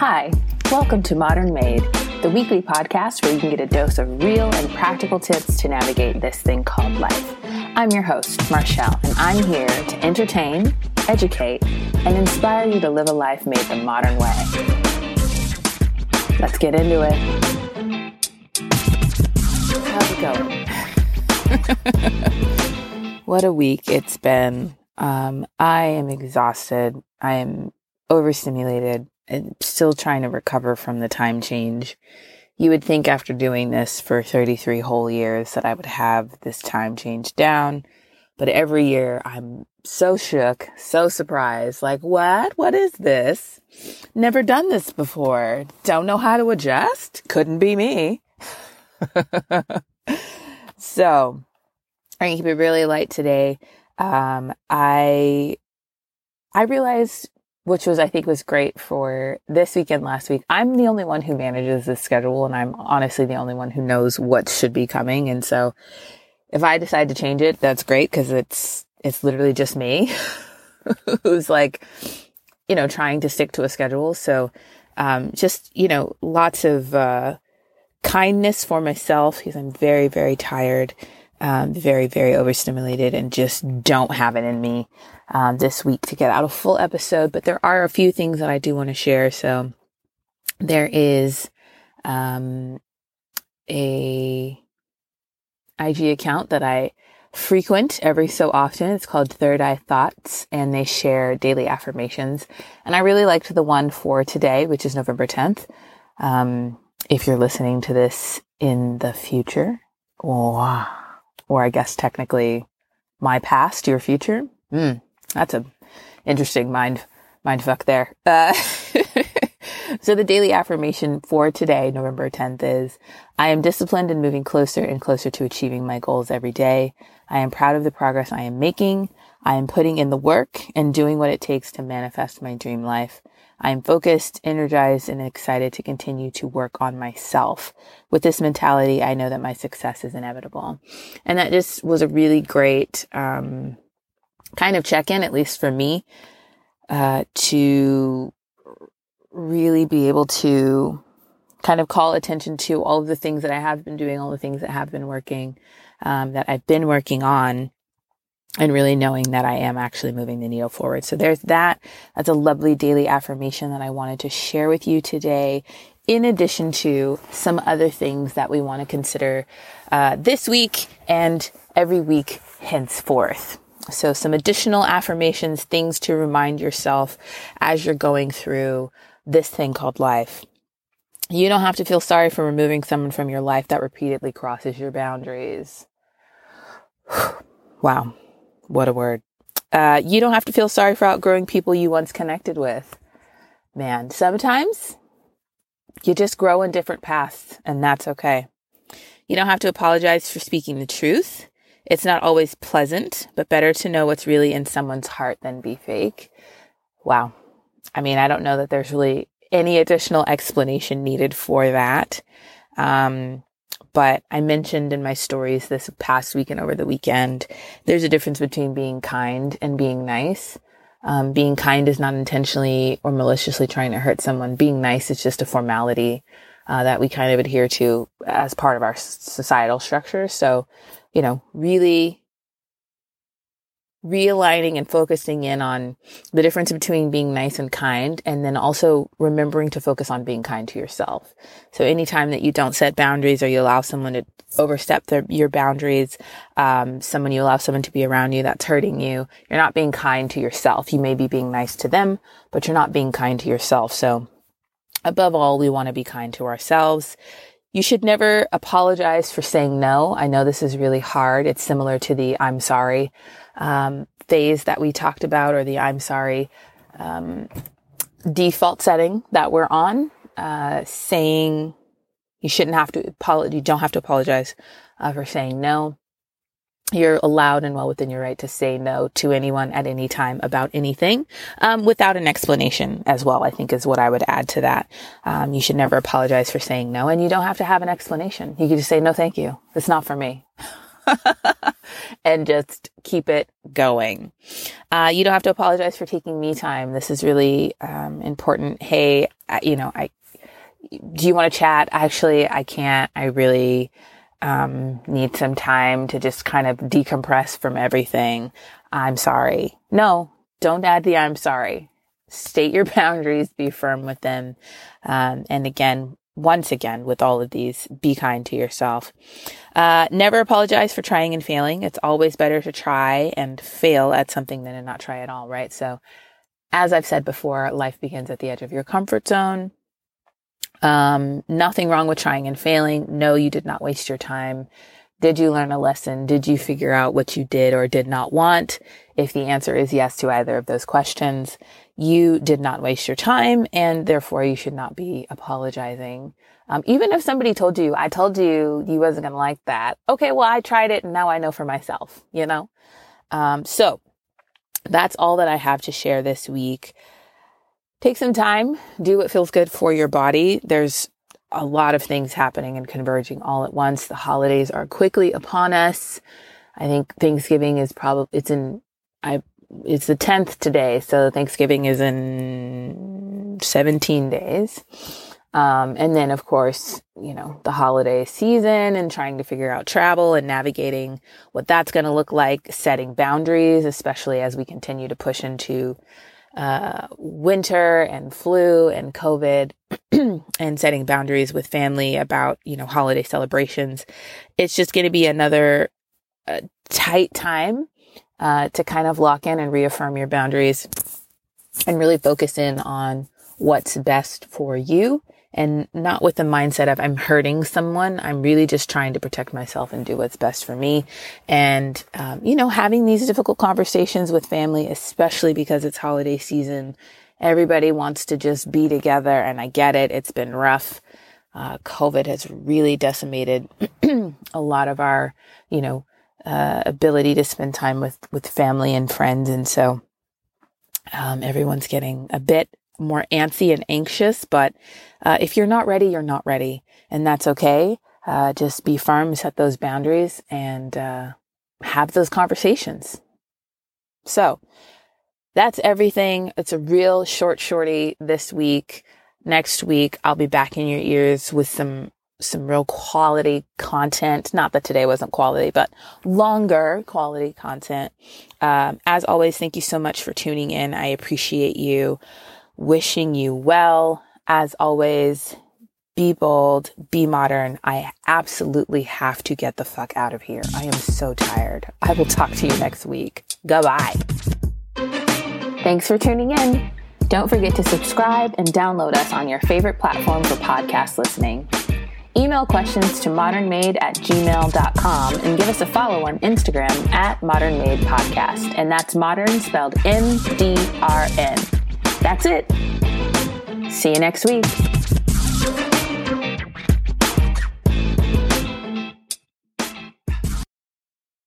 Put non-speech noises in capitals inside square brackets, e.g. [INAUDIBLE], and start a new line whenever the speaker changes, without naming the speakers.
Hi, welcome to Modern Made, the weekly podcast where you can get a dose of real and practical tips to navigate this thing called life. I'm your host, Marshall, and I'm here to entertain, educate, and inspire you to live a life made the modern way. Let's get into it. How's it going? [LAUGHS] what a week it's been. Um, I am exhausted. I am overstimulated still trying to recover from the time change. You would think after doing this for 33 whole years that I would have this time change down. But every year I'm so shook, so surprised. Like, what? What is this? Never done this before. Don't know how to adjust. Couldn't be me. [LAUGHS] so going to keep it really light today. Um, I, I realized which was I think was great for this weekend last week. I'm the only one who manages the schedule and I'm honestly the only one who knows what should be coming. And so if I decide to change it, that's great because it's it's literally just me [LAUGHS] who's like, you know, trying to stick to a schedule. So um, just, you know, lots of uh, kindness for myself because I'm very, very tired, um, very, very overstimulated and just don't have it in me um, this week to get out a full episode, but there are a few things that I do want to share. So there is um, a IG account that I frequent every so often. It's called Third Eye Thoughts, and they share daily affirmations. And I really liked the one for today, which is November 10th. Um, if you're listening to this in the future, or, or I guess technically my past, your future. Mm, that's a interesting mind mind fuck there. Uh, [LAUGHS] so the daily affirmation for today, November 10th is I am disciplined and moving closer and closer to achieving my goals every day. I am proud of the progress I am making. I am putting in the work and doing what it takes to manifest my dream life. I am focused, energized, and excited to continue to work on myself. With this mentality, I know that my success is inevitable. And that just was a really great, um, kind of check in, at least for me, uh, to really be able to kind of call attention to all of the things that I have been doing, all the things that have been working, um, that I've been working on, and really knowing that I am actually moving the needle forward. So there's that. That's a lovely daily affirmation that I wanted to share with you today. In addition to some other things that we want to consider uh, this week and every week henceforth. So some additional affirmations, things to remind yourself as you're going through this thing called life. You don't have to feel sorry for removing someone from your life that repeatedly crosses your boundaries. [SIGHS] wow. What a word. Uh, you don't have to feel sorry for outgrowing people you once connected with. Man, sometimes you just grow in different paths and that's okay. You don't have to apologize for speaking the truth. It's not always pleasant, but better to know what's really in someone's heart than be fake. Wow. I mean, I don't know that there's really any additional explanation needed for that. Um, but I mentioned in my stories this past week and over the weekend, there's a difference between being kind and being nice. Um, being kind is not intentionally or maliciously trying to hurt someone. Being nice is just a formality uh, that we kind of adhere to as part of our societal structure. So you know, really realigning and focusing in on the difference between being nice and kind and then also remembering to focus on being kind to yourself. So anytime that you don't set boundaries or you allow someone to overstep their, your boundaries, um, someone you allow someone to be around you that's hurting you, you're not being kind to yourself. You may be being nice to them, but you're not being kind to yourself. So above all, we want to be kind to ourselves. You should never apologize for saying no. I know this is really hard. It's similar to the I'm sorry um, phase that we talked about or the I'm sorry um, default setting that we're on. Uh, saying you shouldn't have to apologize. You don't have to apologize uh, for saying no you're allowed and well within your right to say no to anyone at any time about anything um, without an explanation as well i think is what i would add to that um, you should never apologize for saying no and you don't have to have an explanation you can just say no thank you it's not for me [LAUGHS] and just keep it going. Uh, you don't have to apologize for taking me time. This is really um, important. Hey, I, you know, I do you want to chat? Actually, I can't. I really um, need some time to just kind of decompress from everything. I'm sorry. No, don't add the I'm sorry. State your [LAUGHS] boundaries, be firm with them. Um, and again, once again, with all of these, be kind to yourself. Uh, never apologize for trying and failing. It's always better to try and fail at something than to not try at all, right? So, as I've said before, life begins at the edge of your comfort zone. Um, nothing wrong with trying and failing. No, you did not waste your time. Did you learn a lesson? Did you figure out what you did or did not want? If the answer is yes to either of those questions, you did not waste your time and therefore you should not be apologizing. Um, even if somebody told you, I told you you wasn't going to like that. Okay. Well, I tried it and now I know for myself, you know? Um, so that's all that I have to share this week. Take some time, do what feels good for your body. There's a lot of things happening and converging all at once. The holidays are quickly upon us. I think Thanksgiving is probably, it's in, I, it's the 10th today. So Thanksgiving is in 17 days. Um, and then of course, you know, the holiday season and trying to figure out travel and navigating what that's going to look like, setting boundaries, especially as we continue to push into uh, winter and flu and COVID [CLEARS THROAT] and setting boundaries with family about, you know, holiday celebrations. It's just going to be another uh, tight time uh, to kind of lock in and reaffirm your boundaries and really focus in on what's best for you and not with the mindset of I'm hurting someone. I'm really just trying to protect myself and do what's best for me. And, um, you know, having these difficult conversations with family, especially because it's holiday season, everybody wants to just be together. And I get it. It's been rough. Uh, COVID has really decimated [CLEARS THROAT] a lot of our, you know, uh, ability to spend time with, with family and friends. And so, um, everyone's getting a bit more antsy and anxious, but uh, if you're not ready, you're not ready, and that's okay. Uh, just be firm, set those boundaries, and uh, have those conversations. So that's everything. It's a real short shorty this week. Next week, I'll be back in your ears with some some real quality content. Not that today wasn't quality, but longer quality content. Um, as always, thank you so much for tuning in. I appreciate you wishing you well. As always, be bold, be modern. I absolutely have to get the fuck out of here. I am so tired. I will talk to you next week. Goodbye. Thanks for tuning in. Don't forget to subscribe and download us on your favorite platform for podcast listening. Email questions to modernmade at gmail.com and give us a follow on Instagram at Modern Made Podcast. And that's modern spelled M D R N. That's it. See you next week.